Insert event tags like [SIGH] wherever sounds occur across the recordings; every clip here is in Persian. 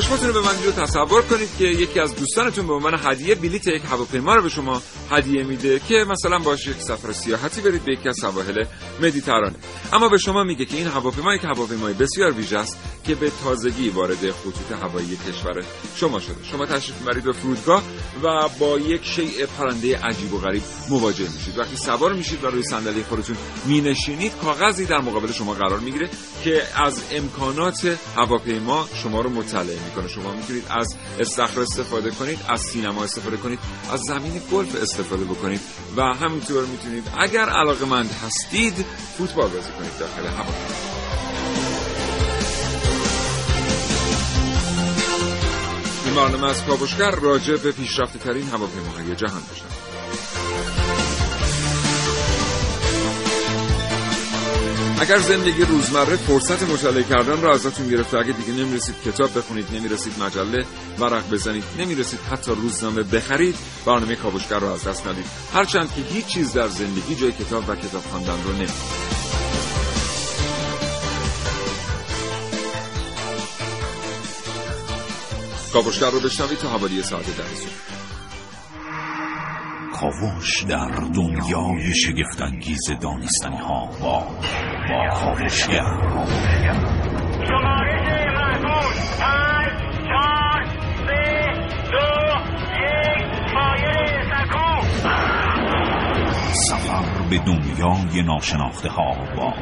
چشماتون رو به رو تصور کنید که یکی از دوستانتون به عنوان هدیه بلیت یک هواپیما رو به شما هدیه میده که مثلا باش یک سفر سیاحتی برید به یکی از سواحل مدیترانه. اما به شما میگه که این هواپیما یک هواپیمای بسیار ویژه است که به تازگی وارد خطوط هوایی کشور شما شده. شما تشریف می‌برید به فرودگاه و با یک شیء پرنده عجیب و غریب مواجه میشید. وقتی سوار میشید و روی صندلی خودتون مینشینید کاغذی در مقابل شما قرار می‌گیره که از امکانات هواپیما شما رو مطلع می‌کنه. شما می‌تونید از استخر استفاده کنید از سینما استفاده کنید از زمین گلف استفاده بکنید و همینطور می‌تونید اگر علاقمند هستید فوتبال بازی کنید داخل این برنامه از کاوشگر راجع به پیشرفته ترین هواپیماهای جهان بشن اگر زندگی روزمره فرصت مطالعه کردن را ازتون گرفته اگه دیگه نمی‌رسید کتاب بخونید نمی‌رسید مجله ورق بزنید نمی‌رسید حتی روزنامه بخرید برنامه کاوشگر رو از دست ندید. هرچند که هیچ چیز در زندگی جای کتاب و کتاب خواندن رو نمیده کاوشگر رو بشنوید تا حوالی ساعت ده کاوش در دنیای شگفتانگیز دانستنی ها با با کاوشگر شمارش محمود پنج چهار سه دو یک. مایل سکو. سفر به دنیای ناشناخته ها با.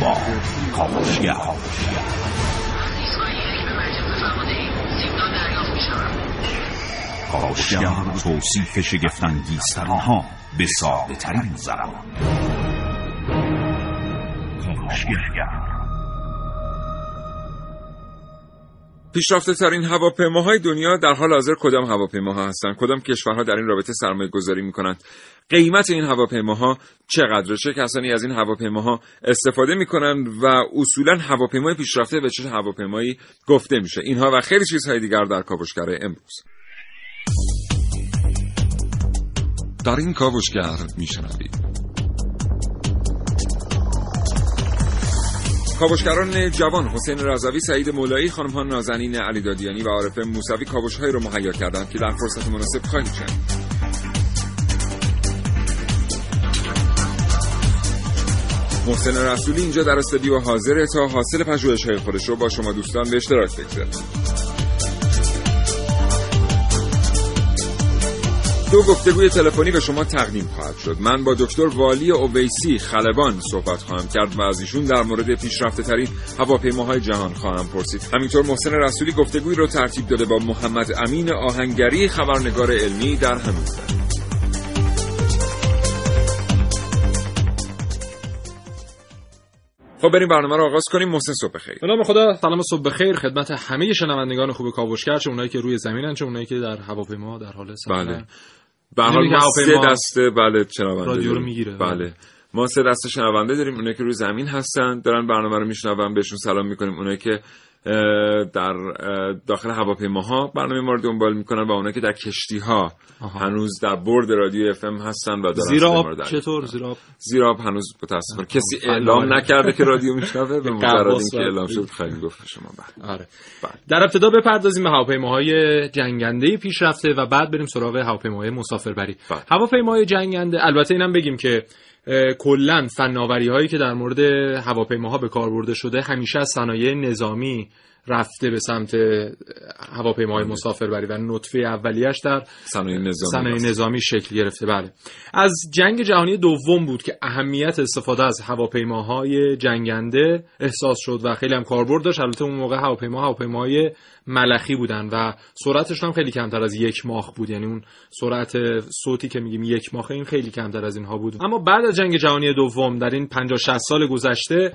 با کاوشگر کاوشگر توصیف شگفتانگیزترین ها به ساده ترین زبان. پیشرفته ترین هواپیماهای دنیا در حال حاضر کدام هواپیماها هستند کدام کشورها در این رابطه سرمایه گذاری می کنند قیمت این هواپیماها چقدر چه کسانی از این هواپیماها استفاده می کنند و اصولا هواپیمای پیشرفته به چه هواپیمایی گفته میشه؟ اینها و خیلی چیزهای دیگر در کاوشگر امروز. در این کاوشگر میشنوید کاوشگران جوان حسین رضوی سعید مولایی خانم‌ها نازنین علی دادیانی و عارف موسوی کاوش‌هایی رو مهیا کردند که در فرصت مناسب خواهید شنید محسن رسولی اینجا در استودیو حاضره تا حاصل پژوهش‌های خودش رو با شما دوستان به اشتراک بگذاره دو گفتگوی تلفنی به شما تقدیم خواهد شد. من با دکتر والی اویسی خلبان صحبت خواهم کرد و از ایشون در مورد پیشرفته ترین هواپیماهای جهان خواهم پرسید. همینطور محسن رسولی گفتگوی رو ترتیب داده با محمد امین آهنگری خبرنگار علمی در همین. خب بریم برنامه رو آغاز کنیم. محسن صبح خیر به نام خدا سلام صبح بخیر. خدمت همه شنوندگان خوب کاوشگر چه اونایی که روی زمینن چه اونایی که در هواپیما در حال سفرن. بله. به هر حال ما سه دسته بله شنونده رادیو رو داریم. می‌گیره. بله ما سه دسته شنونده داریم اونایی که روی زمین هستن دارن برنامه رو میشنون بهشون سلام می‌کنیم اونایی که در داخل هواپیماها برنامه ما رو دنبال می‌کنن و اونایی که در کشتی ها آها. هنوز در برد رادیو اف ام هستن و دارن زیر صدای ما آب رو دریافت چطور می‌کنن. زیر آب زیر آب هنوز متاسفانه کسی اعلام. نکرده که رادیو میشنوه به [LAUGHS] مجرد اینکه اعلام. شد خیلی گفت شما بله آره بله. در ابتدا بپردازیم به هواپیماهای جنگنده پیشرفته و بعد بریم سراغ هواپیماهای مسافربری بله. هواپیماهای جنگنده البته اینم بگیم که کلا فناوری هایی که در مورد هواپیماها به کار برده شده همیشه از صنایع نظامی رفته به سمت هواپیماهای مسافربری و نطفه اولیش در صنایع نظامی هست. نظامی شکل گرفته. بله. از جنگ جهانی دوم بود که اهمیت استفاده از هواپیماهای جنگنده احساس شد و خیلی هم کاربرد داشت. البته اون موقع هواپیما هواپیماهای ملخی بودن و سرعتشون هم خیلی کمتر از یک ماخ بود. یعنی اون سرعت صوتی که میگیم یک ماخ این خیلی کمتر از اینها بود. اما بعد از جنگ جهانی دوم در این 50 60 سال گذشته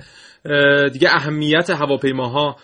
دیگه اهمیت هواپیماها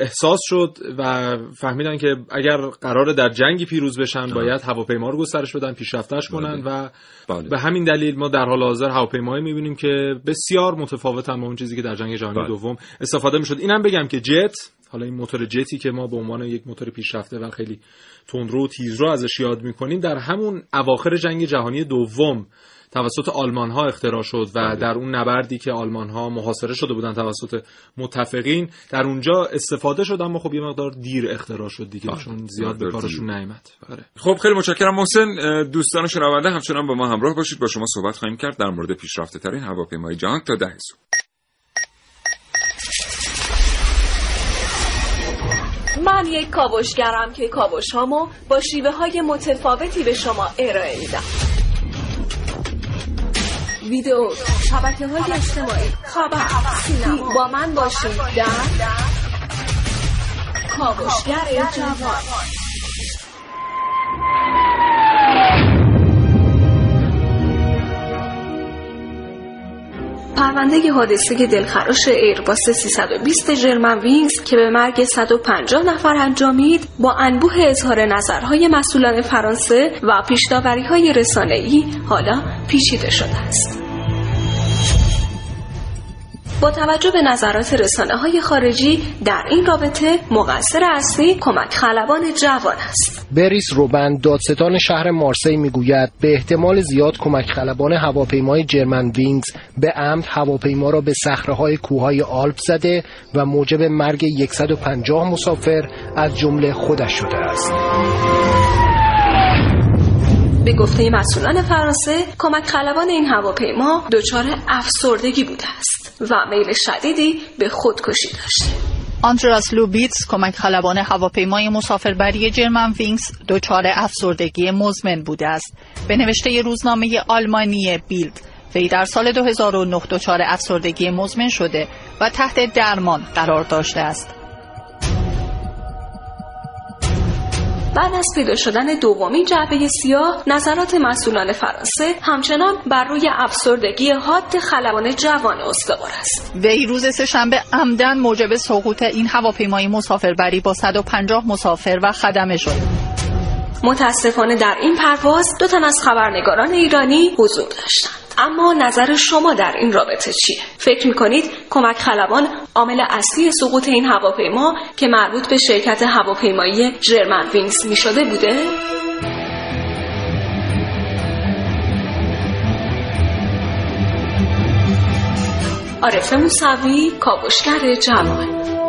احساس شد و فهمیدن که اگر قرار در جنگی پیروز بشن باید هواپیما رو گسترش بدن پیشرفتش کنن و بله. به همین دلیل ما در حال حاضر هواپیمایی می‌بینیم که بسیار متفاوتن با اون چیزی که در جنگ جهانی بله. دوم استفاده می‌شد اینم بگم که جت حالا این موتور جتی که ما به عنوان یک موتور پیشرفته و خیلی تندرو و تیزرو ازش یاد می‌کنیم در همون اواخر جنگ جهانی دوم توسط آلمان ها اختراع شد و در اون نبردی که آلمان ها محاصره شده بودن توسط متفقین در اونجا استفاده شد اما خب یه مقدار دیر اختراع شد دیگه چون زیاد به کارشون. نیامد آره. خب خیلی متشکرم محسن. دوستان شنونده همچنان با ما همراه باشید. با شما صحبت خواهیم کرد در مورد پیشرفته ترین هواپیمای جهان تا ده صبح. من یک کاوشگرم که کاوش هامو با شیوه های متفاوتی به شما ارائه میدم. ویدیو شبکه های اجتماعی. خبر سینما با من باشید. در کاوشگر جوان. پرونده حادثه دلخراش ایرباس 320 جرمن وینگز که به مرگ 150 نفر انجامید با انبوه اظهار نظرهای مسئولان فرانسه و پیشداوری‌های رسانه‌ای حالا پیچیده شده است. با توجه به نظرات رسانه های خارجی در این رابطه مقصر اصلی کمک خلبان جوان است. بریس روبن دادستان شهر مارسی می‌گوید به احتمال زیاد کمک خلبان هواپیمای جرمن وینگز به عمد هواپیما را به صخره‌های کوههای آلپ زده و موجب مرگ 150 مسافر از جمله خودش شده است. به گفته مسئولان فرانسه کمک خلبان این هواپیما دچار افسردگی بوده است و میل شدیدی به خودکشی داشته. آندراس لوبیتس کمک خلبان هواپیمای مسافربری جرمن وینگز دچار افسردگی مزمن بوده است به نوشته روزنامه آلمانی بیلد وی در سال 2009 دچار افسردگی مزمن شده و تحت درمان قرار داشته است بعد از پیدا شدن دومین جعبه سیاه نظرات مسئولان فرانسه همچنان بر روی افسردگی حاد خلبان جوان استوار است. وی روز سهشنبه عمدن موجب سقوط این هواپیمای مسافربری با 150 مسافر و خدمه شد. متاسفانه در این پرواز دو تن از خبرنگاران ایرانی حضور داشتند. اما نظر شما در این رابطه چیه؟ فکر می‌کنید کمک خلبان عامل اصلی سقوط این هواپیما که مربوط به شرکت هواپیمایی جرمن وینگز می‌شده بوده؟ عارف موسوی کاوشگر جوان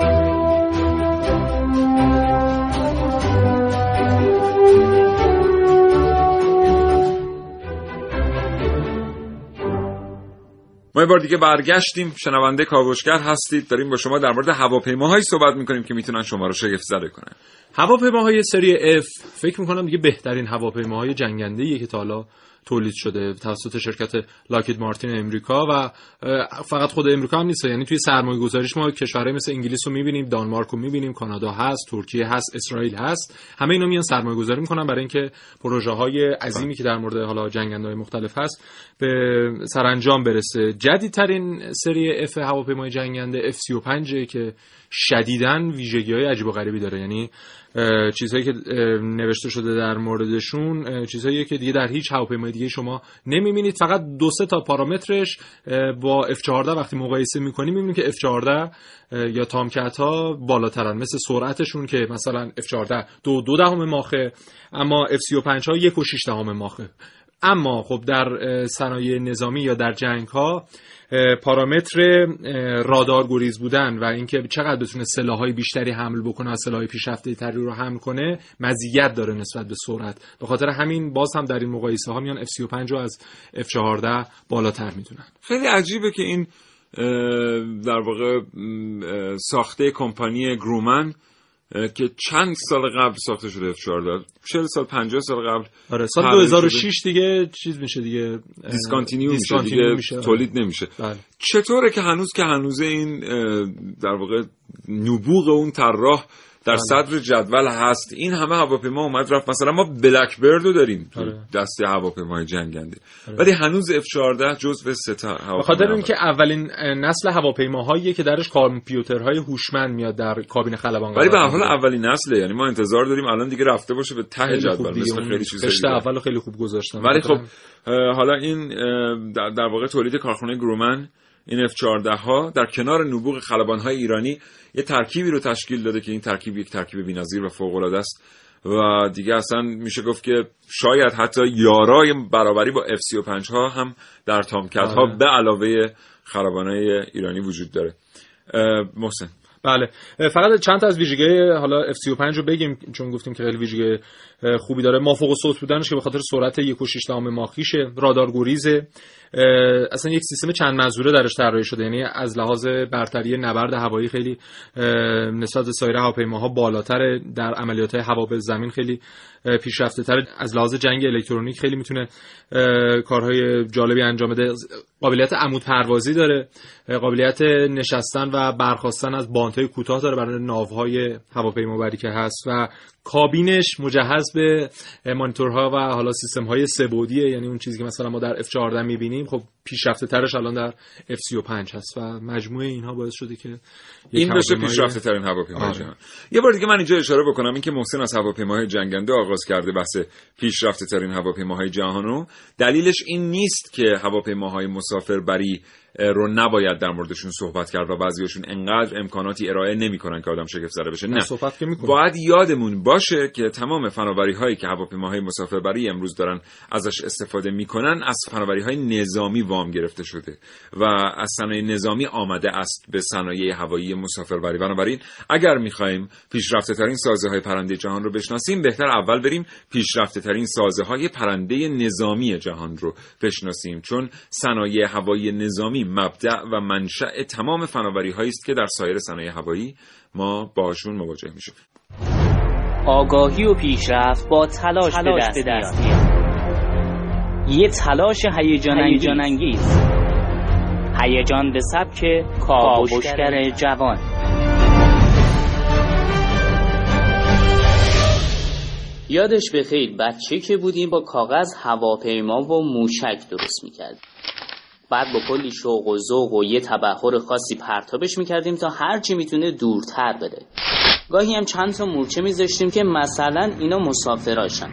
ما یه بار دیگه برگشتیم. شنونده کاوشگر هستید. داریم با شما در مورد هواپیماهایی صحبت می‌کنیم که می‌تونن شما رو شگفت زده کنن. هواپیماهای سری F فکر می‌کنم دیگه بهترین هواپیماهای جنگنده که تا حالا تولید شده توسط شرکت لاکید مارتین امریکا و فقط خود امریکا هم نیست یعنی توی سرمایه گذاریش ما کشورهای مثل انگلیس رو می‌بینیم دانمارک رو می‌بینیم کانادا هست ترکیه هست اسرائیل هست همه اینا میان سرمایه گذاری می‌کنن برای اینکه پروژه های عظیمی که در مورد حالا جنگنده های مختلف هست به سرانجام برسه. جدیدترین سری F هواپیمای جنگنده F35 که شدیداً ویژگی های عجیب و غریبی داره یعنی چیزهایی که نوشته شده در موردشون چیزهایی که دیگه در هیچ هواپیمای دیگه شما نمی‌بینید. فقط دو سه تا پارامترش با F14 وقتی مقایسه می‌کنیم می‌بینیم که F14 اه، یا تامکت ها بالاترن. مثل سرعتشون که مثلا F14 دو دو دهم ماخه اما F35 ها یک و شیش دهم ماخه. اما خب در صنایع نظامی یا در جنگ ها پارامتر رادار گریز بودن و اینکه چقدر بتونه سلاحهای بیشتری حمل بکنه و سلاحهای پیشرفته تری رو حمل کنه مزیت داره نسبت به سرعت. به خاطر همین باز هم در این مقایسه ها میان F35 رو از F14 بالاتر می‌دونن. خیلی عجیبه که این در واقع ساخته کمپانی Grumman که چند سال قبل ساخته شده F14 40 سال 50 سال قبل آره سال تحریم 2006 دیگه چیز میشه دیگه discontinue میشه دیگه میشه، آره. تولید نمیشه بله. چطوره که هنوز که هنوز این در واقع نبوغ اون طراح در صدر جدول هست. این همه هواپیما اومد رفت. مثلا ما Blackbird رو داریم تو آره. دسته هواپیمای جنگنده. ولی هنوز F14 جزو سه تا به هواپیما خاطر اینکه اولین نسل هواپیماهاییه که درش کامپیوترهای هوشمند میاد در کابین خلبان ولی به حال. اولین نسله. یعنی ما انتظار داریم الان دیگه رفته باشه به ته جدول. دیگه، مثل اون خیلی چیزا قشت اول رو خیلی خوب گذاشتن. ولی خب حالا این در واقع تولید کارخانه گرومن این F14 ها در کنار نبوغ خلبان های ایرانی یه ترکیبی رو تشکیل داده که این ترکیب یک ترکیب بی‌نظیر و فوق العاده است و دیگه اصلا میشه گفت که شاید حتی یارای برابری با F35 ها هم در تامکت ها آره. به علاوه خلبان های ایرانی وجود داره محسن بله. فقط چند تا از ویژگی حالا F35 رو بگیم چون گفتیم که خیلی ویژگی خوبی داره. مافوق الصوت بودنش که به خاطر سرعت 1.6 ماخیشه رادار گریزه. اصلا یک سیستم چند منظوره درش طراحی شده. یعنی از لحاظ برتری نبرد هوایی خیلی نسبت به سایر هواپیماها بالاتر در عملیات هوا به زمین خیلی پیشرفته تر از لحاظ جنگ الکترونیک خیلی می‌تونه کارهای جالبی انجام بده. قابلیت عمود پروازی داره. قابلیت نشستن و برخواستن از باندهای کوتاه داره برای ناوهای هواپیمابری که هست و کابینش مجهز به مانیتورها و حالا سیستم های سه‌بعدیه یعنی اون چیزی که مثلا ما در F14 می‌بینیم خب پیشرفته ترش الان در F35 هست و مجموعه اینها باعث شده که این بشه پیشرفته ترین هواپیمای آره. جهان یه بار دیگه من اینجا اشاره بکنم اینکه محسن از هواپیماهای جنگنده آغاز کرده بحث پیشرفته ترین هواپیماهای جهان رو دلیلش این نیست که هواپیماهای مسافربری رو نباید در موردشون صحبت کرد و بعضیاشون انقدر امکاناتی ارائه نمی‌کنن که آدم شگفت زده بشه نه صحبت که. باید یادمون باشه که تمام فناوری هایی که هواپیماهای مسافربری امروز دارن ازش استفاده می‌کنن از فناوری های نظامی وام گرفته شده و از صنایع نظامی آمده است به صنایع هوایی مسافربری. بنابراین اگر می‌خوایم پیشرفته ترین سازه های پرنده جهان رو بشناسیم بهتر اول بریم پیشرفته ترین سازه های پرنده نظامی جهان رو بشناسیم چون صنایع هوایی نظامی مبدع و منشأ تمام فناوری هایی است که در سایر صنایع هوایی ما باشون مواجه میشیم. آگاهی و پیشرفت با تلاش, به دست, میاد. یه تلاش هیجان انگیز. هیجان به سبک کاوشگر جوان. یادش بخیر بچه که بودیم با کاغذ هواپیما و موشک درست می‌کردیم. بعد با کلی شوق و ذوق و یه تبحر خاصی پرتابش می‌کردیم تا هرچی می‌تونه دورتر بره. گاهی هم چند تا مورچه میذاشتیم که مثلا اینا مسافراشن.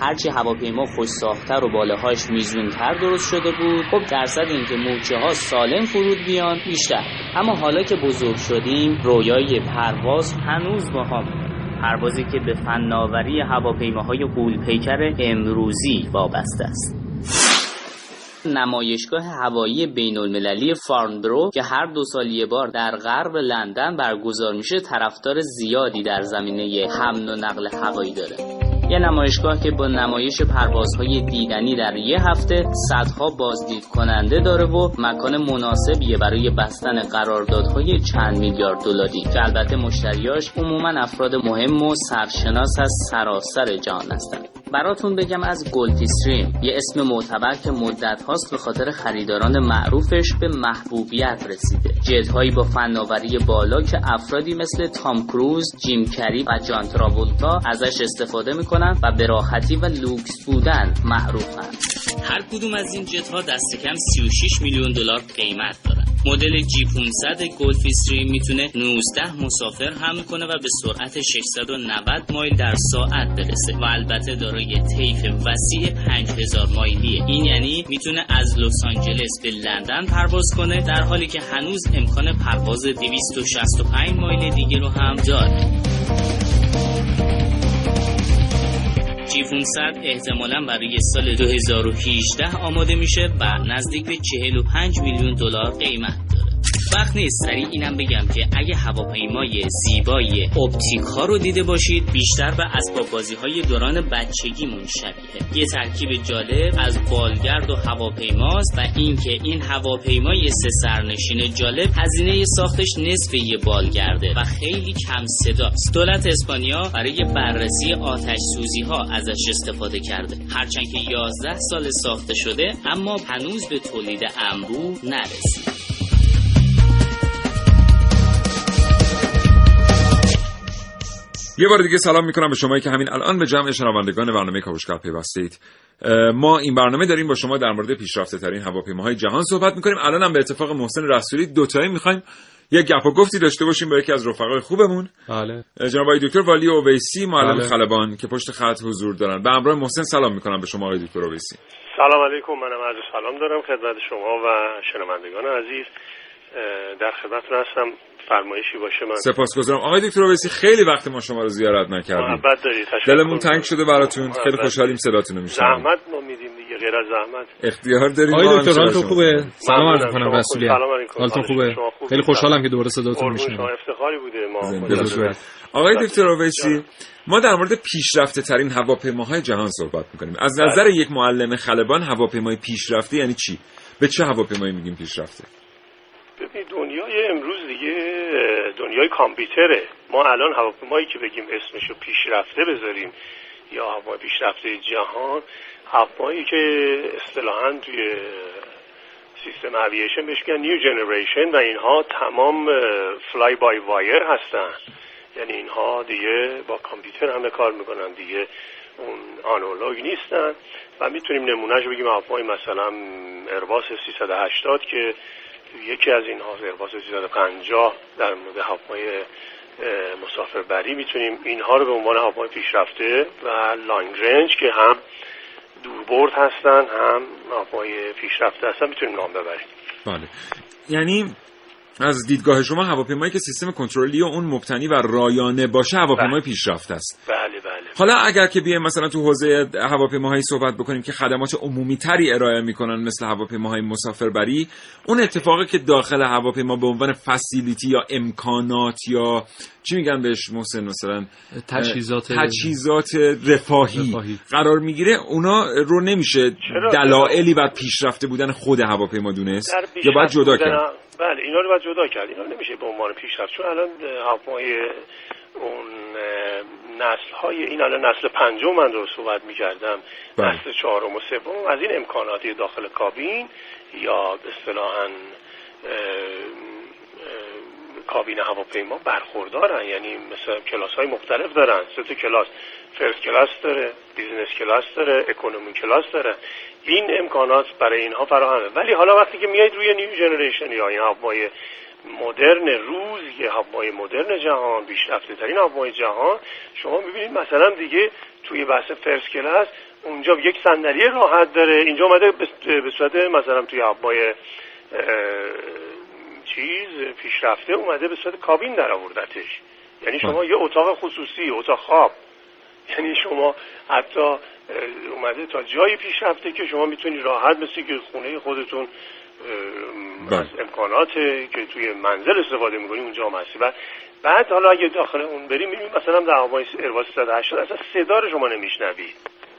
هرچی هواپیما خوش ساختتر و بالاهاش میزونتر درست شده بود. خب درصد اینکه مورچه ها سالم فرود بیان بیشتر. اما حالا که بزرگ شدیم رویای پرواز هنوز با هم. پروازی که به فناوری هواپیماهای غولپیکر امروزی وابسته است. نمایشگاه هوایی بین المللی فارنبرو که هر دو سال یه بار در غرب لندن برگزار میشه طرفدار زیادی در زمینه حمل و نقل هوایی داره. یه نمایشگاه که با نمایش پروازهای دیدنی در یه هفته صدها بازدید کننده داره و مکان مناسبیه برای بستن قراردادهای چند میلیارد دلاری. که البته مشتریاش عموما افراد مهم و سرشناس از سراسر جهان هستند. براتون بگم از گلفیستریم یه اسم معتبر که مدت هاست به خاطر خریداران معروفش به محبوبیت رسیده. جتهایی با فناوری بالا که افرادی مثل تام کروز، جیم کری و جان تراولتا ازش استفاده می‌کنن و به راحتی و لوکس بودن معروفن. هر کدوم از این جت ها دست کم 36 میلیون دلار قیمت دارن. مدل جی 500 گلفیستریم می‌تونه 19 مسافر حمل کنه و به سرعت 690 مایل در ساعت برسه و البته دارای طیف وسیع 5000 مایلیه. این یعنی می‌تونه از لس آنجلس به لندن پرواز کنه در حالی که هنوز امکان پرواز 265 مایل دیگه رو هم داره. جی 500 احتمالا برای سال 2018 آماده میشه و نزدیک به 45 میلیون دلار قیمت. وقت نیست. سریع اینم بگم که اگه هواپیمای زیبای اپتیک ها رو دیده باشید بیشتر به اسباب بازی های دوران بچگیمون شبیه. یه ترکیب جالب از بالگرد و هواپیماست و اینکه این هواپیمای سه سرنشین جالب هزینه ساختش نصف یه بالگرده و خیلی کم صداست دولت اسپانیا برای بررسی آتش سوزی ها ازش استفاده کرده. هرچند که 11 سال ساخته شده اما هنوز به تولید انبوه نرسید. یه بار دیگه سلام می‌کنم به شمایی که همین الان به جمع شنوندگان برنامه کاوشگر اه، ما این برنامه داریم با شما در مورد پیشرفته ترین هواپیماهای جهان صحبت می‌کنیم. الان هم به اتفاق محسن رسولی دوتایی می‌خوایم یه گپ و گفتی داشته باشیم با یکی از رفقای خوبمون. بله. جناب آقای دکتر والی اویسی معلم بله. خلبان که پشت خط حضور دارن. به همراه محسن سلام می‌کنم به شما آقای دکتر اویسی. سلام علیکم. منم عرض سلام دارم خدمت شما و شنوندگان عزیز. در خدمتتون هستم. فرمایشی باشه من. سپاسگزارم. آقای دکتر اویسی خیلی وقت ما شما رو زیارت نکردیم. محبت دارید تشکر دلمون. تنگ شده براتون. خیلی. خوشحالیم صداتون رو میشنویم. زحمت ما میدیم دیگه غیر از زحمت. اختیار داریم. آقای دکتر حالتون. خوبه؟ سلام عرض. می‌کنم. رسولی. حالتون خوبه. خیلی خوشحالم که دوباره صداتون میشنوم. افتخاری بوده ما. آقای دکتر اویسی ما در مورد پیشرفته ترین هواپیماهای جهان صحبت می‌کنیم. از بله. نظر یک معلم خلبان هواپیمای پیشرفته یعنی چی؟ به چه هواپیمایی میگیم پیشرفته؟ ببین دنیای امروز دنیای کامپیوتره. ما الان هواپیمایی که بگیم اسمشو پیشرفته بذاریم یا هواپیمای پیشرفته جهان هواپیمایی که اصطلاحا توی سیستم اوییشن بهش میگن نیو جنریشن و اینها تمام فلای بای وایر هستن. یعنی اینها دیگه با کامپیوتر همه کار می‌کنن دیگه اون آنالوگ نیستن. و می‌تونیم نمونهش بگیم هواپیمای مثلا ارباس 380 که یکی از اینها ارباس 350 در مورد اه، مسافربری می‌تونیم اینها رو به عنوان هواپیمای پیشرفته و لانگ رنج که هم دوربرد هستن هم هواپیمای پیشرفته هستن می‌تونیم نام ببریم. بله. یعنی از دیدگاه شما هواپیمایی که سیستم کنترلی و اون مبتنی و رایانه باشه هواپیمای بله. پیشرفته است بله بله حالا اگر که بیایم مثلا تو حوزه هواپیماهایی صحبت بکنیم که خدمات عمومی تری ارائه می‌کنن مثل هواپیماهای مسافربری اون اتفاقی که داخل هواپیما به عنوان فسیلیتی یا امکانات یا چی میگن بهش محسن مثلا تجهیزات تجهیزات رفاهی, رفاهی. قرار می‌گیره اونا رو نمیشه؟ دلایلی بر پیشرفته بودن خود هواپیما دونست یا پیشرفت باید جدا کرد بله اینا رو باید جدا کرد. اینا نمیشه به عنوان پیشرفت. چون الان هواپیمای اون نسل های این الان نسل پنجم من رو صحبت می‌کردم. بله. نسل چهارم و سوم از این امکاناتی داخل کابین یا به اصطلاحاً کابین هواپیما برخوردارن. یعنی مثل کلاس های مختلف دارن. سه تا کلاس first class داره business class داره economy class داره. این امکانات برای اینها فراهمه. ولی حالا وقتی که میایید روی new generation یا این هواپیمای مدرن روز یه هواپیمای مدرن جهان پیشرفته ترین هواپیمای جهان شما می‌بینید مثلا دیگه توی بحث first class اونجا یک صندلی راحت داره. اینجا اومده به- صورت مثلا توی هواپیمای چیز پیشرفته اومده به صورت کابین در آوردتش. یعنی شما یه اتاق خصوصی اتاق خواب. یعنی شما حتی اومده تا جایی پیشرفته که شما می‌تونید راحت مثل که خونه خودتون بله. از امکانات که توی منزل استفاده می‌کنی اونجا هم هستی. و بعد حالا اگه داخل اون بریم می‌بینیم مثلا در هوای ارواز 180 اصلا صدا رو شما نمیشنوید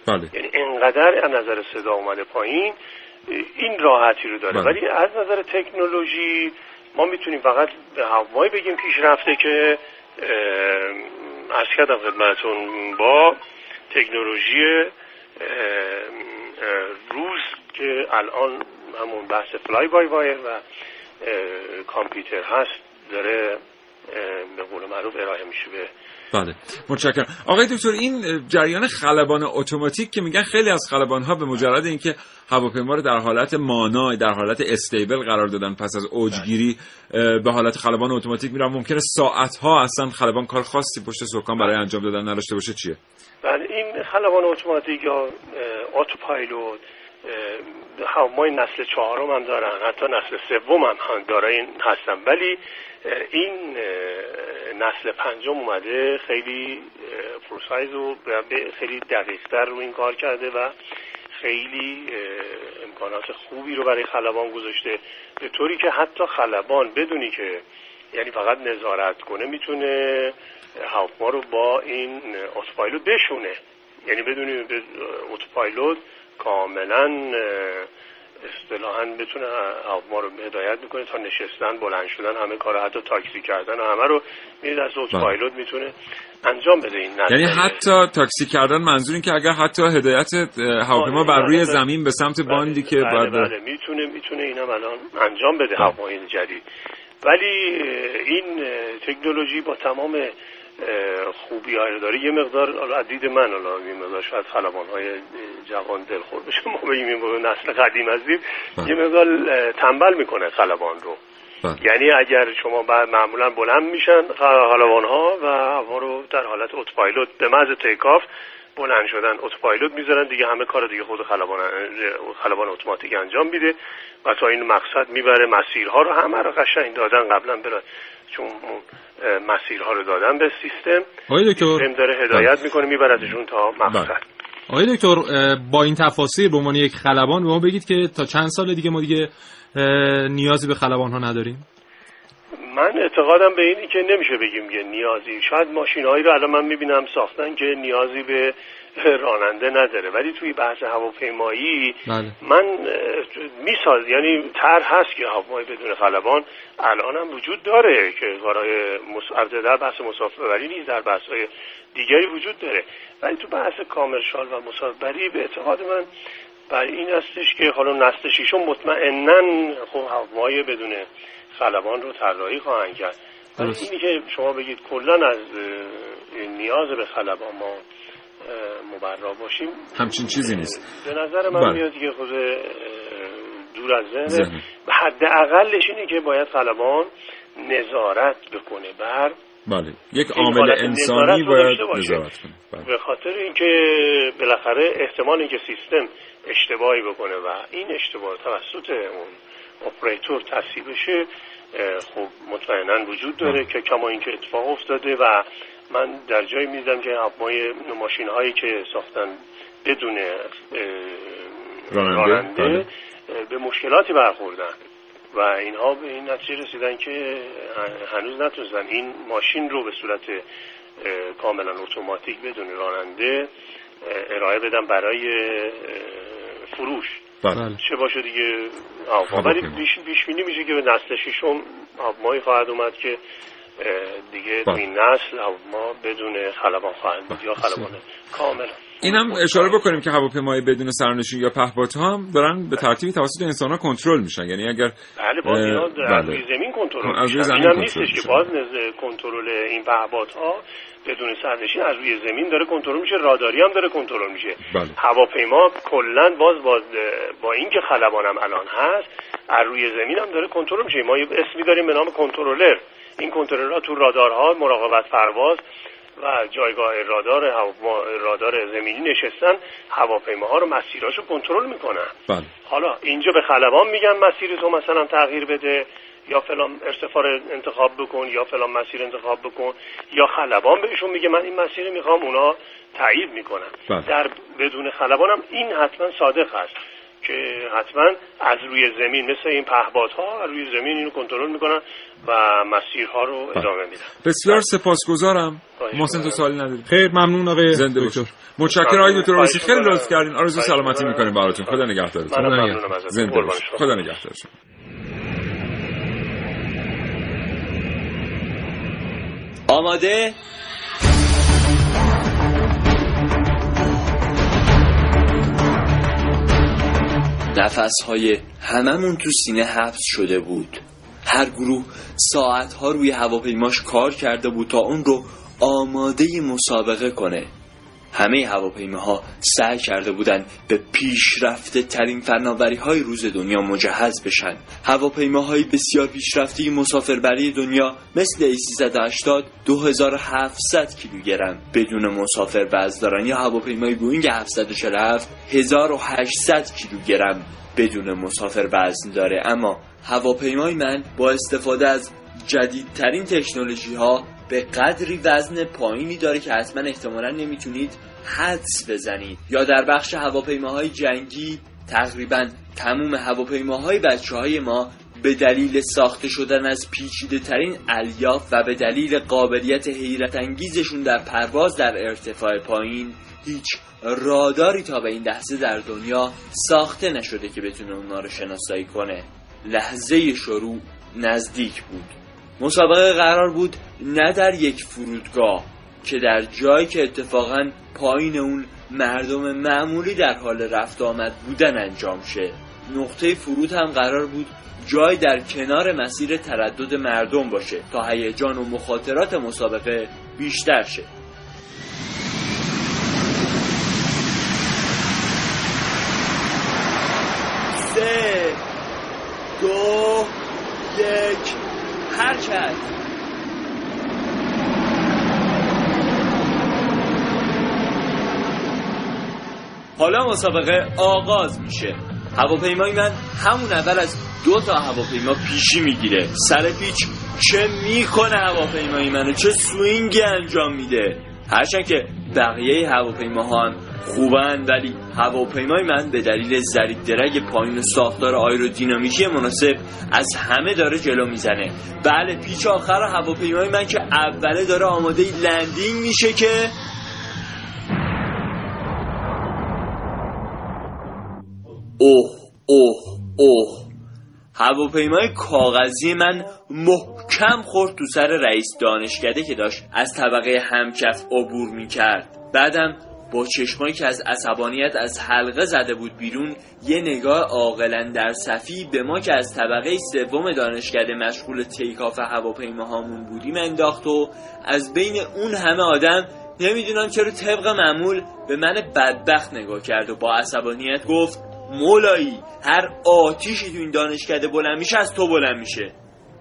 بله. یعنی انقدر از نظر صدا اومده پایین این راحتی رو داره. بله. ولی از نظر تکنولوژی ما می‌تونیم فقط به هوایی بگیم پیشرفته که عرض کردم خدمتتون با تکنولوژی روز که الان همون بحث فلای بای وایر و کامپیوتر هست داره به قول معروف ارائه میشه به بله متشکرم. آقای دکتر این جریان خلبان اتوماتیک که میگن خیلی از خلبان ها به مجرد اینکه هواپیما رو در حالت مانا در حالت استیبل قرار دادن پس از اوجگیری به حالت خلبان اتوماتیک میرن ممکنه ساعت ها اصلا خلبان کار خاصی پشت سکان برای انجام دادن نداشته باشه چیه؟ بله این خلبان اتوماتیک یا اتوپایلوت اه، هواپیمای نسل چهارم هم دارن حتی نسل سوم هم هم داره این هستن. ولی این نسل پنجم اومده خیلی پروسایز و خیلی دقیقتر رو این کار کرده و خیلی امکانات خوبی رو برای خلبان گذاشته. به طوری که حتی خلبان بدونی که یعنی فقط نظارت کنه می‌تونه هواپیما رو با این اتوپایلوت بشونه. یعنی بدونی اتوپایلوت کاملا اصطلاحا بتونه هواپیما رو هدایت می‌کنه تا نشستن بلند شدن همه کار حتی تاکسی کردن همه رو میره دست اتوپایلوت می‌تونه انجام بده این. یعنی حتی تاکسی کردن منظور این که اگر حتی هدایت هواپیما بر روی بله. زمین به سمت باندی که بله بله می‌تونه می‌تونه اینم الان انجام بده هواپیمای جدید ولی این تکنولوژی با تمام خوبی های داره. یه مقدار حالا از دید من حالا یه مقدار شاید خلبان های جوان دلخور بشه ما بگیم این نسل قدیم هستیم بله. یه مقدار تنبل می‌کنه خلبان رو. بله. یعنی اگر شما بعد معمولا بلند میشن خلبان ها و هوا رو در حالت اتوپایلوت به محض تیکاف بلند شدن اتوپایلوت می‌ذارن. دیگه همه کار دیگه خود خلبان خلبان اتوماتیک انجام میده و تا این مقصد می‌بره. مسیرها رو همه رو قشنگ دادن قبلا بلا چون مسیرها رو دادن به سیستم. آقای دکتر سیستم داره هدایت می‌کنه میبردشون تا مقصد. بله. آقای دکتر با این تفاصیل به عنوان یک خلبان به ما بگید که تا چند سال دیگه ما دیگه نیازی به خلبان ها نداریم؟ من اعتقادم به اینی که نمیشه بگیم یه نیازی. شاید ماشین هایی رو الان من می‌بینم ساختن که نیازی به راننده نداره. ولی توی بحث هواپیمایی بله. من میساز یعنی تر هست که هواپیمایی بدون خلبان الان هم وجود داره که کارهای مس... در بحث مسافربری نیست در بحث های دیگری وجود داره. ولی تو بحث کامرشال و مسافربری به اعتقاد من بر این هستش که حالا نسل شیشم مطمئنا خب هواپیمای بدون خلبان رو طراحی خواهند کرد. اینی که شما بگید کلا از نیاز به خلبان ما مبرا باشیم همچین چیزی نیست به نظر من بله. میاد که خود دور از ذهن ذهن. حداقلش اینه که باید خلبان نظارت بکنه بر بله یک عامل انسانی باید. نظارت کنه بله. به خاطر اینکه بالاخره احتمال اینکه سیستم اشتباهی بکنه و این اشتباه توسط اون اپراتور تصحیح بشه خب مطمئنا وجود داره که کما اینکه اتفاق افتاده و من در جایی میدم که هواپیمای ماشین هایی که ساختن بدون راننده، بله. به مشکلاتی برخوردن و اینها به این نتیجه رسیدن که هنوز نتونستن این ماشین رو به صورت کاملا اتوماتیک بدون راننده ارائه بدن برای فروش بله. چه باشه دیگه؟ ولی بیش بینی میشه که به نسل ششم هواپیمایی خواهد اومد که دیگه تو بله. این نسل هواپیما بدون خلبان خواهند بود یا خلبان کامل این هم اشاره بکنیم که هواپیمای بدون سرنشین یا پهپادها هم دارن به ترتیب توسط انسان ها کنترل میشن یعنی اگر بله باز اینا بله. از روی زمین کنترل از روی زمین این نیستش که. باز کنترل این پهپادها بدون سرنشین از روی زمین داره کنترل میشه راداری هم داره کنترل میشه بله. هواپیما کلا باز باز با اینکه خلبانم الان هست از روی زمین هم داره کنترل میشه ما یه اسمی داریم به نام کنترلر این کنترلرها تو رادارها مراقبت پرواز و جایگاه رادار هوا... رادار زمینی نشستن هواپیماها رو مسیراشو کنترل می‌کنن. بله. حالا اینجا به خلبان میگن مسیر تو مثلا تغییر بده یا فلان ارتفاع انتخاب بکن یا فلان مسیر انتخاب بکن یا خلبان بهشون میگه من این مسیر می‌خوام اونا تایید می‌کنن. بله. در بدون خلبان هم این حتما صادق هست. که حتما از روی زمین مثل این پهپادها از روی زمین اینو کنترل می‌کنن و مسیرها رو ادامه میدن. بسیار سپاسگزارم. محسن تو. سوالی ندارید خیر ممنون آقای زنده دکتر. متشکرم. آقای دکتر رئیسی خیلی. لطف کردین. آرزو سلامتی می‌کنم. می‌کنیم براتون. خدا نگهدارتون. زنده باشید. خدا نگهدارتون. آماده؟ نفسهای هممون تو سینه حبس شده بود. هر گروه ساعتها روی هواپیماش کار کرده بود تا اون رو آماده مسابقه کنه. همه هواپیماها سعی کرده بودند به پیشرفته ترین فناوری های روز دنیا مجهز بشن. هواپیماهای بسیار پیشرفته مسافربری دنیا مثل A380 2700 کیلوگرم. بدون مسافر وزن دارن یا هواپیمای بوینگ 747 1800 کیلوگرم. بدون مسافر وزن داره. اما هواپیمای من با استفاده از جدیدترین تکنولوژی ها به قدری وزن پایینی داره که حتما احتمالا نمی‌تونید حدس بزنید. یا در بخش هواپیماهای جنگی تقریبا تموم هواپیماهای بچه های ما به دلیل ساخته شدن از پیچیده ترین الیاف و به دلیل قابلیت حیرت انگیزشون در پرواز در ارتفاع پایین هیچ راداری تا به این لحظه در دنیا ساخته نشده که بتونه اونا رو شناسایی کنه. لحظه شروع نزدیک بود. مسابقه قرار بود نه در یک فرودگاه که در جایی که اتفاقا پایین اون مردم معمولی در حال رفت آمد بودن انجام شه. نقطه فرود هم قرار بود جای در کنار مسیر تردد مردم باشه تا هیجان و مخاطرات مسابقه بیشتر شه. سه دو یک. حرکت حالا مسابقه آغاز میشه. هواپیمای من همون اول از دو تا هواپیما پیشی می‌گیره. سر پیچ چه می‌کنه هواپیمای منو؟ چه swing ی انجام میده؟ هرچند که بقیه هواپیماها هم خوبن ولی هواپیمای من به دلیل ضریب drag پایین ساختار آیرودینامیکی مناسب از همه داره جلو می‌زنه. بله پیچ آخر هواپیمای من که اوله داره آماده landing میشه که اوه اوه اوه. هواپیمای کاغذی من محکم خورد تو سر رئیس دانشکده که داشت از طبقه همکف عبور می‌کرد. بعدم با چشمایی که از عصبانیت از حلقه زده بود بیرون یه نگاه عاقلا در صفی به ما که از طبقه سوم دانشکده مشغول تیکاف هواپیماهامون بودیم انداخت و از بین اون همه آدم نمی‌دونم چرا طبق معمول به من بدبخت نگاه کرد و با عصبانیت گفت مولایی. هر آتیشی تو این دانشکده بلند میشه از تو بلند میشه.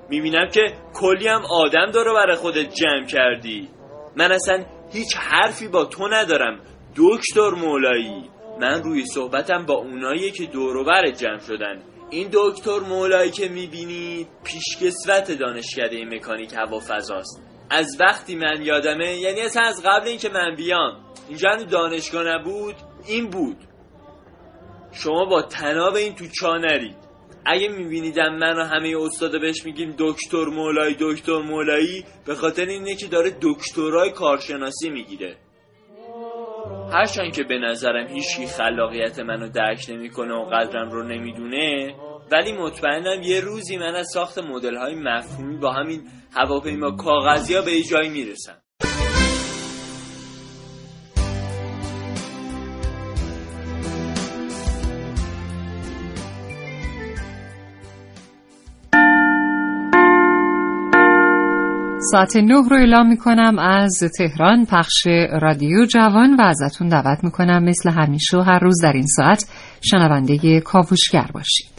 می‌بینم که کلی هم آدم داره برای خودت جمع کردی. من اصلا هیچ حرفی با تو ندارم دکتر مولایی. من روی صحبتم با اونایی که دوروبر جمع شدن. این دکتر مولایی که می‌بینید پیشکسوت دانشکده مکانیک هوافضاست. از وقتی من یادمه یعنی اصلا از قبل اینکه من بیام اینجا دانشگاه نبود این بود. شما با تناب این تو چا نرید اگه میبینیدم من و همه استادا بهش میگیم دکتر مولایی دکتر مولایی به خاطر اینه که داره دکترای کارشناسی می‌گیره. هرچند که به نظرم هیچی خلاقیت منو درک نمی‌کنه و قدرم رو نمی‌دونه ولی مطمئنم یه روزی من از ساخت مدل های مفهومی با همین هواپیما کاغذی ها به جایی می‌رسم. ساعت نه رو اعلام می کنم از تهران پخش رادیو جوان و ازتون دعوت می کنم مثل همیشه هر روز در این ساعت شنونده کاوشگر باشید.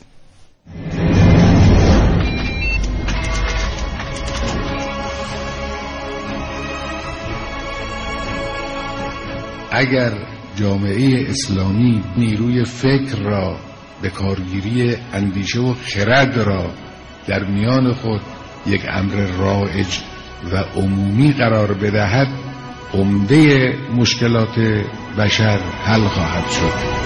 اگر جامعه اسلامی نیروی فکر را به کارگیری اندیشه و خرد را در میان خود یک امر رایج و عمومی قرار بدهد عمده مشکلات بشر حل خواهد شد.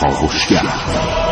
کاوشگر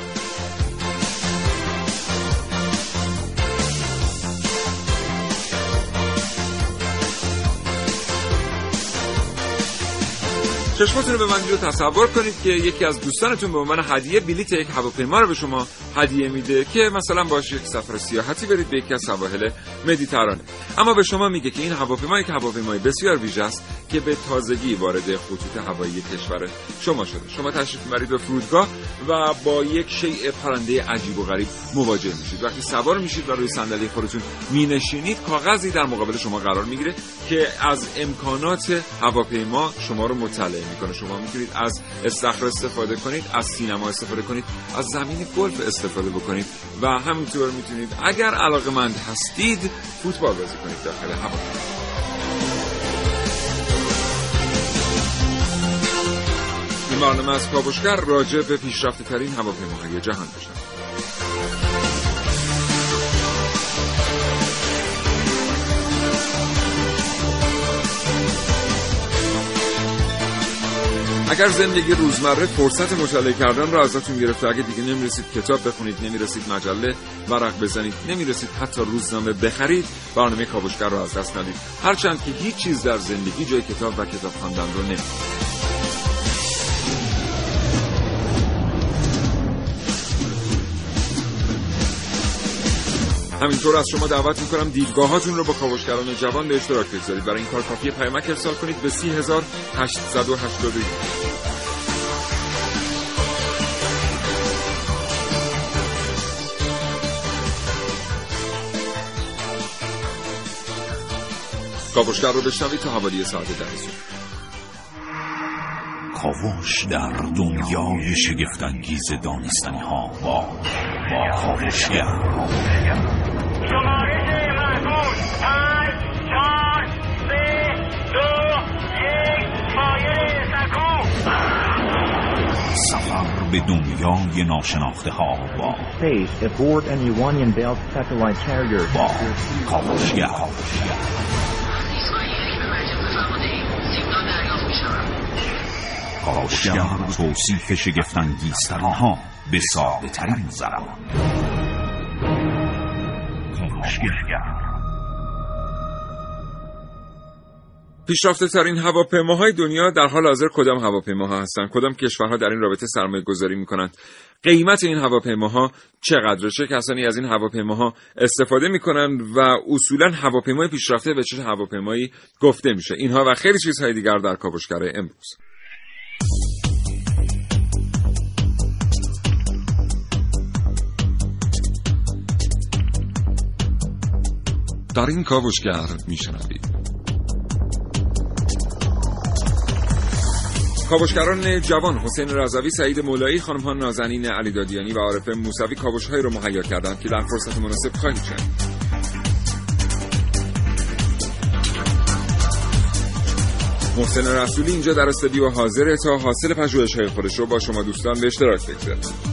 چشماتون رو به من رو تصور کنید که یکی از دوستانتون به عنوان هدیه بلیت یک هواپیما رو به شما هدیه میده که مثلا باش یک سفر سیاحتی برید به یکی از سواحل مدیترانه. اما به شما میگه که این هواپیما یک هواپیمای بسیار ویژه است که به تازگی وارد خطوط هوایی کشور شما شده. شما تشریف می‌برید به فرودگاه و با یک شیء پرنده عجیب و غریب مواجه میشید. وقتی سوار میشید و روی صندلی خودتون مینشینید کاغذی در مقابل شما قرار می‌گیره که از امکانات هواپیما شما رو مطلع می‌کنه. شما می‌تونید از استخر استفاده کنید از سینما استفاده کنید از زمین گلف استفاده بکنید و همینطور می‌تونید اگر علاقه مند هستید فوتبال بازی کنید داخل این برنامه از کاوشگر راجع به پیشرفته ترین هواپیماهای جهان بشن اگر زندگی روزمره فرصت مطالعه کردن را ازتون گرفته اگه دیگه نمی‌رسید کتاب بخونید نمی‌رسید مجله ورق بزنید نمی‌رسید حتی روزنامه بخرید برنامه کاوشگر را از دست ندید. هرچند که هیچ چیز در زندگی جای کتاب و کتاب خواندن رو نمیده همینطور از شما دعوت می‌کنم دیدگاهاتون رو با کاوشگران جوان به اشتراک بگذارید. برای این کار کافی پیامک ارسال کنید به 3881 کاوشگر رو بشنوید تا حوالی ساعت ده صبح. کاوش در دنیای شگفتانگیز دانستنی ها با با کاوشگر. سفر به دنیای ناشناخته ها با. با کاوشگر. کاوشگر توصیف شگفتانگیزترین ها به ساده ترین زبان. کاوشگر پیشرفته. ترین هواپیماهای دنیا در حال حاضر کدام هواپیماها هستند کدام کشورها در این رابطه سرمایه گذاری می کنند قیمت این هواپیماها چقدر چه کسانی از این هواپیماها استفاده می کنند و اصولا هواپیمای پیشرفته به چه هواپیمایی گفته میشه؟ اینها و خیلی چیزهای دیگر در کاوشگر امروز. در این کاوشگر میشنوید کاوشگران جوان حسین رضوی سعید مولایی خانم ها نازنین علی دادیانی و عارف موسوی کاوش رو مهیا کردند که در فرصت مناسب خواهید شد محسن رسولی اینجا در استودیو حاضره تا حاصل پژوهش های خودش رو با شما دوستان به اشتراک بگذاره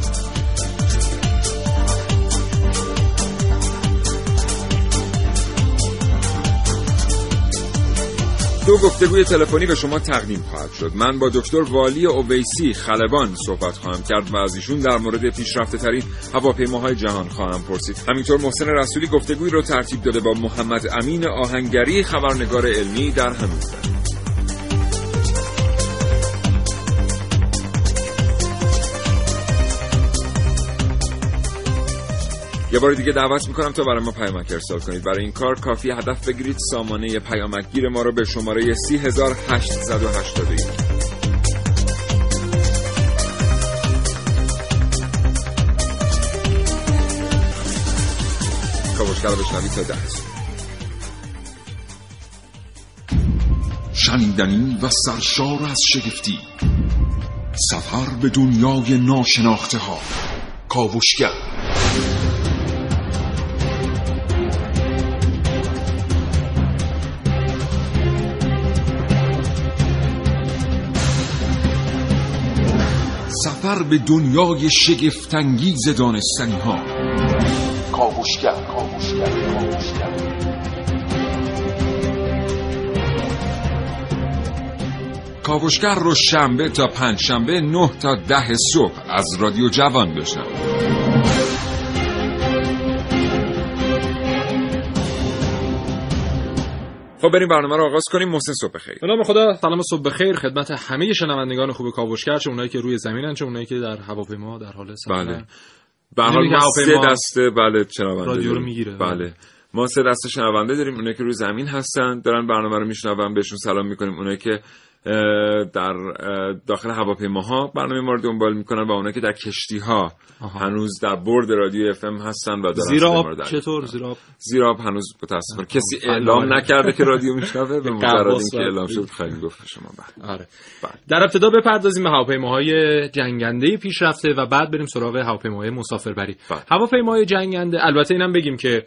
دو گفتگوی تلفنی به شما تقدیم خواهد شد. من با دکتر والی اویسی خلبان صحبت خواهم کرد و از ایشون در مورد پیشرفته ترین هواپیماهای جهان خواهم پرسید. همینطور محسن رسولی گفتگوی رو ترتیب داده با محمد امین آهنگری خبرنگار علمی در همین یه بار دیگه دعوت می‌کنم تا برای ما پیامک ارسال کنید. برای این کار کافی هدف بگیرید. سامانه پیامکگیر ما رو به شماره 3881 کاوشگر بشنوید تا ده. شنیدنی و سرشار از شگفتی. سفر به دنیای ناشناخته ها کاوشگر. سفر به دنیای شگفتانگیز دانستنی ها کاوشگر کاوشگر کاوشگر. کاوشگر رو شنبه تا پنج شنبه نه تا ده صبح از رادیو جوان بشنوید. خب بریم برنامه رو آغاز کنیم محسن صبح خیر به نام خدا سلام صبح بخیر. خدمت همه شنوندگان خوب کاوشگر چه اونایی که روی زمینن چه اونایی که در هواپیما در حال سفرن بله. به هر حال ما سه دسته بله شنونده رادیو رو. می‌گیره. بله. ما سه دسته شنونده داریم اونایی که روی زمین هستن دارن برنامه رو میشنون بهشون سلام می‌کنیم. اونایی که در داخل هواپیماها برنامه ما رو دنبال می‌کنن و اونایی که در کشتی ها هنوز در برد رادیو اف ام هستن و دارن زیر صدای ما آب رو در چطور؟ زیر آب زیر آب هنوز متاسفانه. کسی اعلام بله. نکرده که رادیو [LAUGHS] میشنوه به مجرد اینکه اعلام. شد خیلی گفت شما. بله. آره. در ابتدا بپردازیم به هواپیماهای جنگنده پیشرفته و بعد بریم سراغ هواپیماهای مسافربری. بله. هواپیماهای جنگنده البته اینم بگیم که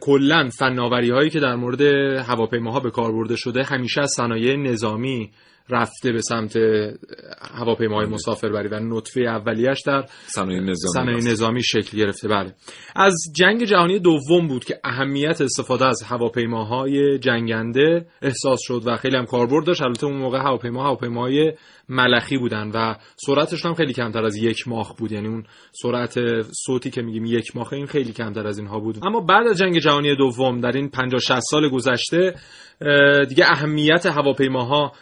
کلا فناوری هایی که در مورد هواپیماها به کار برده شده همیشه از صنایع نظامی رفته به سمت اه، هواپیماهای مسافربری و نطفه اولیش در صنایع نظامی هست. نظامی شکل گرفته. بله. از جنگ جهانی دوم بود که اهمیت استفاده از هواپیماهای جنگنده احساس شد و خیلی هم کاربرد داشت. البته اون موقع هواپیما هواپیماهای ملخی بودن و سرعتشون هم خیلی کمتر از یک ماخ بود. یعنی اون سرعت صوتی که میگیم یک ماخه این خیلی کمتر از اینها بود. اما بعد از جنگ جهانی دوم در این 50 60 سال گذشته دیگه اهمیت هواپیماها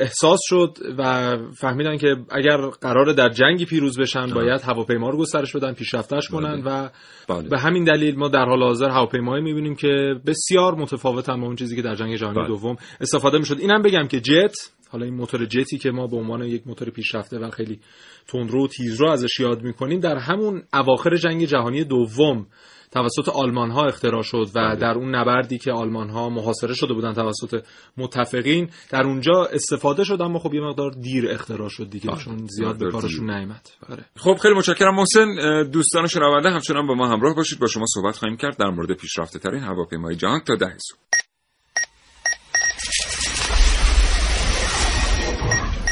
احساس شد و فهمیدن که اگر قرار در جنگی پیروز بشن باید هواپیما رو گسترش بدن پیشرفتش کنن و بله. به همین دلیل ما در حال حاضر هواپیمایی می‌بینیم که بسیار متفاوتن با اون چیزی که در جنگ جهانی بله. دوم استفاده می‌شد اینم بگم که جت حالا این موتور جتی که ما به عنوان یک موتور پیشرفته و خیلی تندرو و تیزرو ازش یاد می‌کنیم در همون اواخر جنگ جهانی دوم توسط آلمان ها اختراع شد و در اون نبردی که آلمان ها محاصره شده بودن توسط متفقین در اونجا استفاده شد اما خب یه مقدار دیر اختراع شد دیگه بله. چون زیاد به کارشون. نیامد آره. خب خیلی متشکرم محسن دوستان شنونده همچنان با ما همراه باشید با شما صحبت خواهیم کرد در مورد پیشرفته ترین هواپیمای جهان تا ده صبح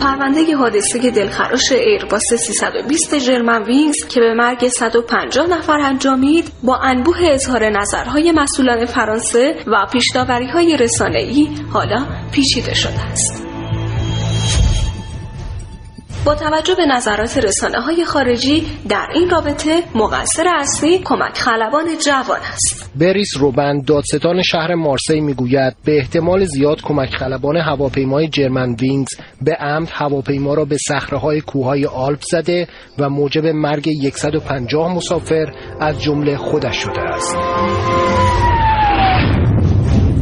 پرونده حادثه دلخراش ایرباس 320 جرمن وینگز که به مرگ 150 نفر انجامید با انبوه اظهار نظرهای مسئولان فرانسه و پیشداوری‌های رسانه‌ای حالا پیچیده شده است. با توجه به نظرات رسانه های خارجی در این رابطه مقصر اصلی کمک خلبان جوان است. بریس روبن دادستان شهر مارسی می‌گوید به احتمال زیاد کمک خلبان هواپیمای جرمن وینگز به عمد هواپیما را به صخره‌های کوههای آلپ زده و موجب مرگ 150 مسافر از جمله خودش شده است.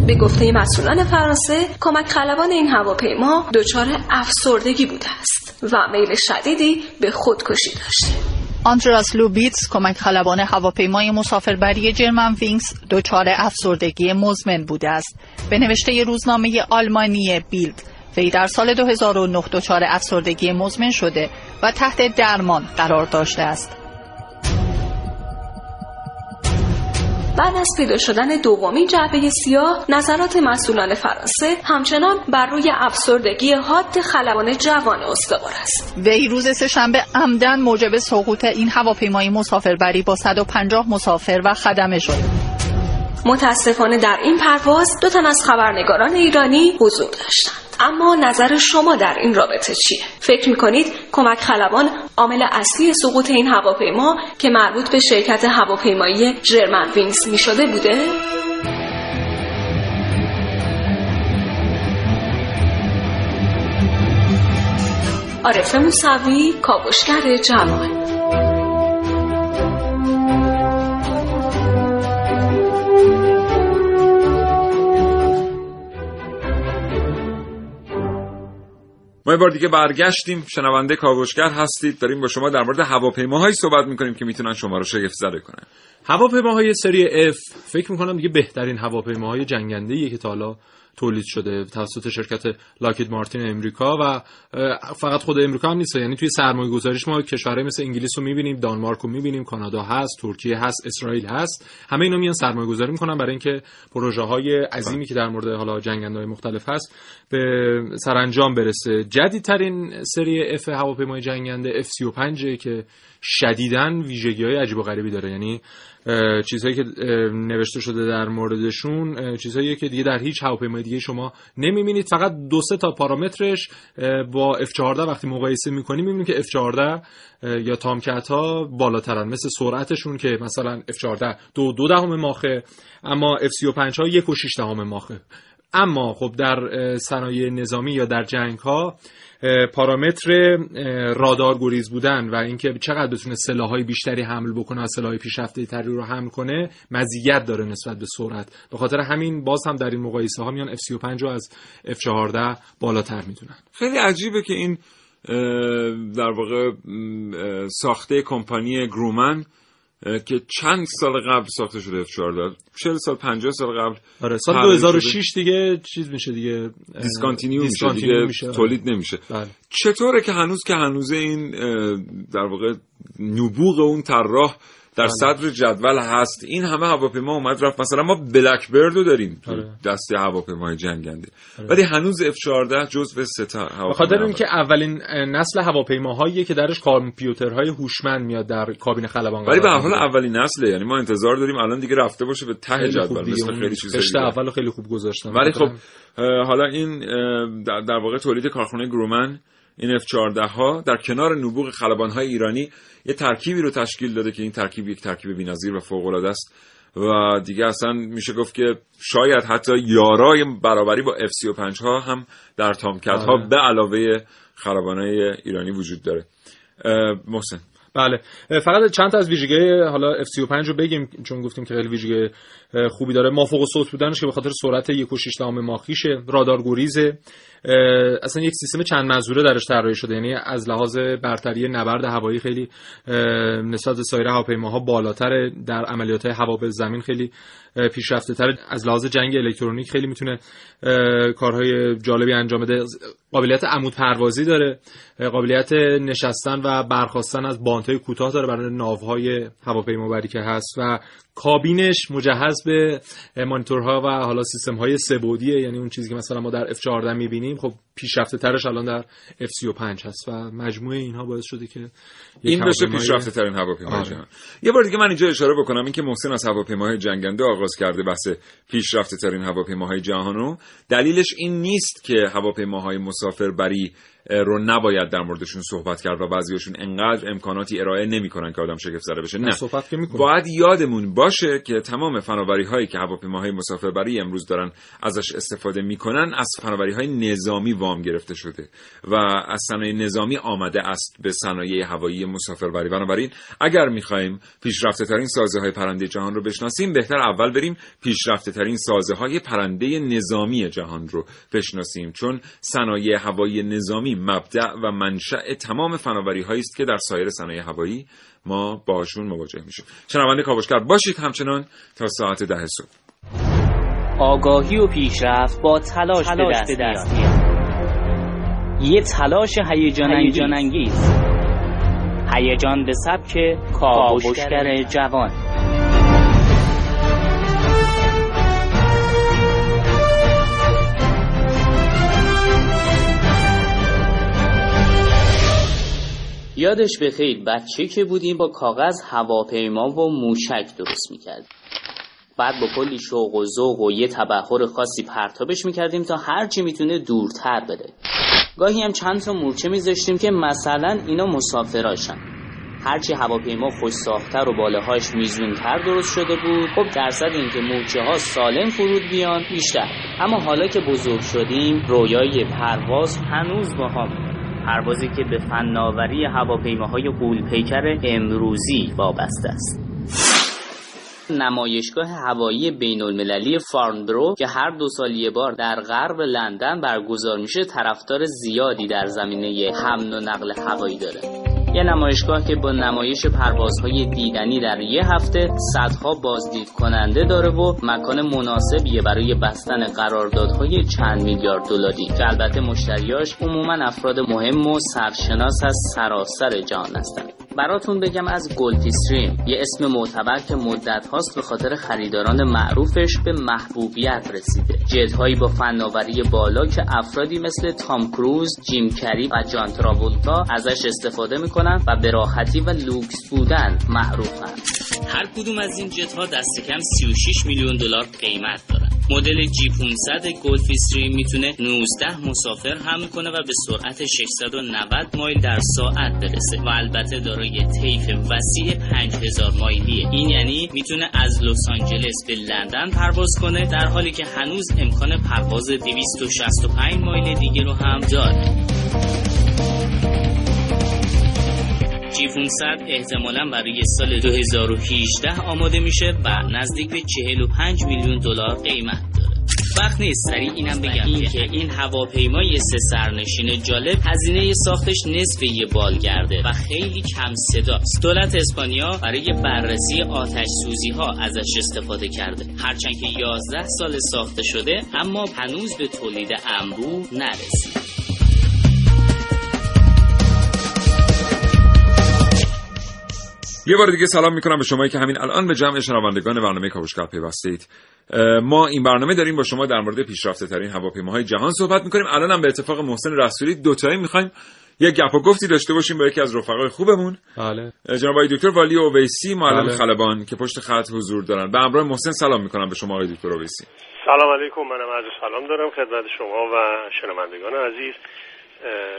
به گفته مسئولان فرانسه کمک خلبان این هواپیما دچار افسردگی بوده است و میل شدیدی به خودکشی داشته. آندراس لوبیتس کمک خلبان هواپیمای مسافربری جرمن وینگز دچار افسردگی مزمن بوده است به نوشته روزنامه آلمانی بیلد وی در سال 2009 دچار افسردگی مزمن شده و تحت درمان قرار داشته است بعد از پیدا شدن دومین جعبه سیاه نظرات مسئولان فرانسه همچنان بر روی افسردگی حاد خلبان جوان استوار است. وی روز سهشنبه عمدن موجب سقوط این هواپیمای مسافربری با 150 مسافر و خدمه شد. متاسفانه در این پرواز دو تن از خبرنگاران ایرانی حضور داشتند. اما نظر شما در این رابطه چیه؟ فکر می‌کنید کمک خلبان عامل اصلی سقوط این هواپیما که مربوط به شرکت هواپیمایی جرمن وینگز می‌شده بوده؟ عارف موسوی کاوشگر جوان ما یه بار دیگه برگشتیم. شنونده کاوشگر هستید. داریم با شما در مورد هواپیماهایی صحبت می‌کنیم که می‌تونن شما رو شگفت زده کنن. هواپیماهای سری F فکر می‌کنم دیگه بهترین هواپیماهای جنگنده که تا حالا تولید شده توسط شرکت لاکید مارتین امریکا و فقط خود امریکا هم نیست. یعنی توی سرمایه گذاریش ما کشورهای مثل انگلیس رو می‌بینیم دانمارک رو می‌بینیم کانادا هست ترکیه هست اسرائیل هست. همه اینا میان سرمایه گذاری می‌کنن برای اینکه پروژه های عظیمی که در مورد حالا جنگنده مختلف هست به سرانجام برسه. جدیدترین سری اف هواپیمای جنگنده F35 که شدیداً ویژگی های عجیب و غریبی داره. یعنی چیزهایی که نوشته شده در موردشون چیزهایی که دیگه در هیچ هواپیمای دیگه شما نمی‌بینید. فقط دو سه تا پارامترش با F14 وقتی مقایسه می‌کنیم می‌بینیم که F14 اه، یا تامکت ها بالاترن. مثل سرعتشون که مثلا F14 دو دو دهم ماخه اما F35 ها یک و شیش دهم ماخه. اما خب در صنایع نظامی یا در جنگ ها پارامتر رادار گریز بودن و اینکه چقدر بتونه سلاحهای بیشتری حمل بکنه و سلاحهای پیشرفته تری رو حمل کنه مزیت داره نسبت به سرعت. به خاطر همین باز هم در این مقایسه ها میان F35 رو از F14 بالاتر می‌دونن. خیلی عجیبه که این در واقع ساخته کمپانی Grumman که چند سال قبل ساخته شده F14 40 سال 50 سال قبل آره سال طراحی 2006 دیگه چیز میشه دیگه اه، discontinue میشه discontinue دیگه میشه. تولید نمیشه بله. چطوره که هنوز که هنوز این در واقع نبوغ اون طراح در صدر جدول هست. این همه هواپیما اومد رفت. مثلا ما Blackbird و داریم تو آره. دسته هواپیمای جنگنده. ولی هنوز F14 جزو سه تا به هواپیما خاطر اینکه اولین نسل هواپیماهاییه که درش کامپیوترهای هوشمند میاد در کابین خلبان ولی به حال. اولین نسله. یعنی ما انتظار داریم الان دیگه رفته باشه به ته جدول. مثل خیلی چیزا اولو خیلی خوب گذاشتن ولی خب حالا این در واقع تولید کارخانه گرومن این F14 ها در کنار نبوغ خلبان های ایرانی یه ترکیبی رو تشکیل داده که این ترکیب یک ترکیب بی‌نظیر و فوق العاده است و دیگه اصلا میشه گفت که شاید حتی یارای برابری با F35 ها هم در تامکت ها آره. به علاوه خلبان های ایرانی وجود داره محسن بله. فقط چند تا از ویژگی حالا F35 رو بگیم چون گفتیم که خیلی ویژگی خوبی داره. مافوق صوت بودنش که به خاطر سرعت 1.6 ماخیشه رادار گریزه. اصلا یک سیستم چند منظوره درش طراحی شده. یعنی از لحاظ برتری نبرد هوایی خیلی نسبت به سایر هواپیماها بالاتر در عملیات هوا به زمین خیلی پیشرفته تر از لحاظ جنگ الکترونیک خیلی می‌تونه کارهای جالبی انجام بده. قابلیت عمود پروازی داره. قابلیت نشستن و برخواستن از باندهای کوتاه داره برای ناوهای هواپیمابری که هست. و کابینش مجهز به مانیتورها و حالا سیستم های سه‌بعدیه یعنی اون چیزی که مثلا ما در F14 می‌بینیم خب پیشرفته ترش الان در F35 هست و مجموعه اینها باعث شده که این بشه پیشرفته ترین هواپیمای آره. جهان یه بار دیگه من اینجا اشاره بکنم اینکه محسن از هواپیماهای جنگنده آغاز کرده بحث پیشرفته ترین هواپیماهای جهانو دلیلش این نیست که هواپیماهای مسافربری رو نباید در موردشون صحبت کرد و بعضیاشون انقدر امکاناتی ارائه نمی‌کنن که آدم شگفت زده بشه. نه صحبت که می‌کنیم. باید یادمون باشه که تمام فناوری هایی که هواپیماهای مسافربری امروز دارن ازش استفاده می‌کنن از فناوری های نظامی وام گرفته شده و از صنایع نظامی آمده است به صنایع هوایی مسافربری. بنابراین اگر می‌خوایم پیشرفته ترین سازه های پرنده جهان رو بشناسیم بهتر اول بریم پیشرفته ترین سازه های پرنده نظامی جهان رو بشناسیم. چون صنایع هوایی نظامی مبدع و منشأ تمام فناوری هایی است که در سایر صنایع هوایی ما باشون مواجه میشیم. شنونده کاوشگر باشید همچنان تا ساعت ده صبح. آگاهی و پیشرفت با تلاش, به دست, میاد. یه تلاش هیجان هیجان انگیز هیجان به سبک کاوشگر جوان. یادش بخیر بچه که بودیم با کاغذ هواپیما و موشک درست می‌کردیم. بعد با کلی شوق و ذوق و یه تبخور خاصی پرتابش می‌کردیم تا هرچی می‌تونه دورتر بره. گاهی هم چند تا مورچه میذاشتیم که مثلا اینا مسافراشن. هرچی هواپیما خوش ساختتر و بالاهاش میزونتر درست شده بود. خب درصد اینکه مورچه ها سالم فرود بیان بیشتر. اما حالا که بزرگ شدیم رویای پرواز هنوز با هم. پروازی که به فناوری هواپیماهای غولپیکر امروزی وابسته است. نمایشگاه هوایی بین المللی فارنبرو که هر دو سال یه بار در غرب لندن برگزار میشه طرفدار زیادی در زمینه حمل و نقل هوایی داره. یه نمایشگاه که با نمایش پروازهای دیدنی در یه هفته صدها بازدید کننده داره و مکان مناسبیه برای بستن قراردادهای چند میلیارد دلاری. که البته مشتریاش عموما افراد مهم و سرشناس از سراسر جهان هستند. براتون بگم از گلدیستریم یه اسم معتبر که مدت هاست به خاطر خریداران معروفش به محبوبیت رسیده. جتهایی با فناوری بالا که افرادی مثل تام کروز، جیم کری و جان تراولتا ازش استفاده می‌کنن و به راحتی و لوکس بودن معروفن. هر کدوم از این جت ها دست کم 36 میلیون دلار قیمت دارن. مدل G 500 Gulfstream می‌تونه 19 مسافر حمل کنه و به سرعت 690 مایل در ساعت برسه. و البته دارای طیف وسیع 5000 مایلیه این یعنی می‌تونه از لس آنجلس به لندن پرواز کنه در حالی که هنوز امکان پرواز 265 مایل دیگه رو هم داره. جی 500 احتمالا برای سال 2018 آماده میشه و نزدیک به 45 میلیون دلار قیمت داره. وقت نیست. سریع اینم بگم این که این هواپیمای سه سرنشین جالب هزینه ساختش نصف یه بالگرده و خیلی کم صداست دولت اسپانیا برای بررسی آتش سوزی ها ازش استفاده کرده. هرچند که 11 سال ساخته شده اما هنوز به تولید انبوه نرسید. یه بار دیگه سلام می‌کنم به شما که همین الان به جمع شنوندگان برنامه کاوشگر پیوستید. ما این برنامه داریم با شما در مورد پیشرفته ترین هواپیماهای جهان صحبت می‌کنیم. الان هم به اتفاق محسن رسولی دوتایی می‌خوایم یه گپ و گفتی داشته باشیم با یکی از رفقای خوبمون. بله. جناب آقای دکتر والی اویسی معلم بله. خلبان که پشت خط حضور دارن. به همراه محسن سلام می‌کنم به شما آقای دکتر اویسی. سلام علیکم. منم عرض سلام دارم خدمت شما و شنوندگان عزیز.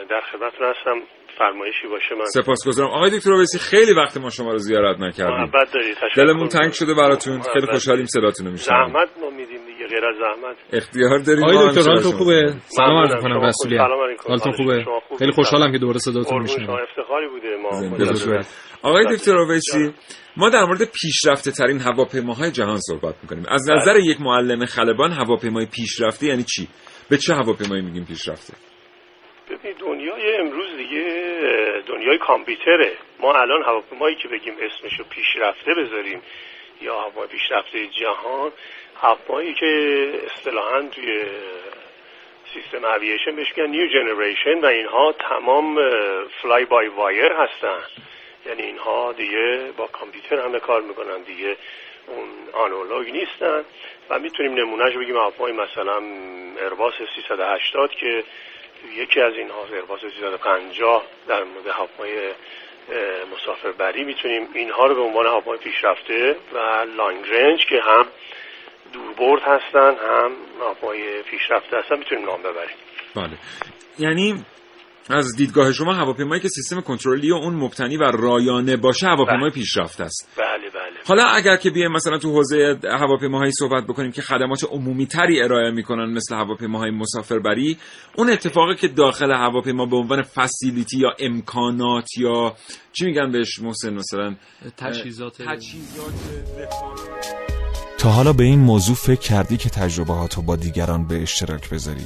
در خدمتتون هستم. فرمایشی باشه من. سپاسگزارم. آقای دکتر اویسی خیلی وقت ما شما رو زیارت نکردیم. محبت دارید. تشکر دلمون تنگ شده براتون. خیلی خوشحالیم. صداتون رو میشنویم. زحمت ما میدیم دیگه غیر از زحمت. اختیار داریم. آقای دکتر حالتون؟ خوبه؟ سلام عرض. می‌کنم رسولی. حالتون حال خوبه؟ خیلی خوشحالم که دوباره صداتون میشنوم. افتخاری بوده ما. آقای دکتر اویسی ما در مورد پیشرفته ترین هواپیماهای جهان صحبت می‌کنیم. از نظر بله. یک معلم خلبان هواپیمای پیشرفته یعنی چی؟ به چه هواپیمایی میگیم پیشرفته؟ ببین دنیای امروز دیگه دنیای کامپیوتره. ما الان هواپیمایی که بگیم اسمشو پیشرفته بذاریم یا هواپیمای پیشرفته جهان هواپیمایی که اصطلاحا توی سیستم اوییشن بهش میگن نیو جنریشن و اینها تمام فلای بای وایر هستن. یعنی اینها دیگه با کامپیوتر همه کار می‌کنن دیگه. اون آنالوگ نیستن. و می‌تونیم نمونهش بگیم هواپیمای مثلا ارباس 380 که یکی از اینها ارباس 350 در مورد هواپیمای مسافربری می‌تونیم اینها رو به عنوان هواپیمای پیشرفته و لانگ رنج که هم دوربرد هستن هم هواپیمای پیشرفته هستن می‌تونیم نام ببریم. بله. یعنی از دیدگاه شما هواپیمایی که سیستم کنترلی و اون مبتنی و رایانه باشه هواپیمای پیشرفته است. بله بله. حالا اگر که بیایم مثلا تو حوزه هواپیماهایی صحبت بکنیم که خدمات عمومی تری ارائه می‌کنن مثل هواپیماهای مسافربری اون اتفاقی که داخل هواپیما به عنوان فسیلیتی یا امکانات یا چی میگن بهش محسن مثلا؟ تجهیزات. تجهیزات تا حالا به این موضوع فکر کردی که تجربهاتو با دیگران به اشتراک بذاری؟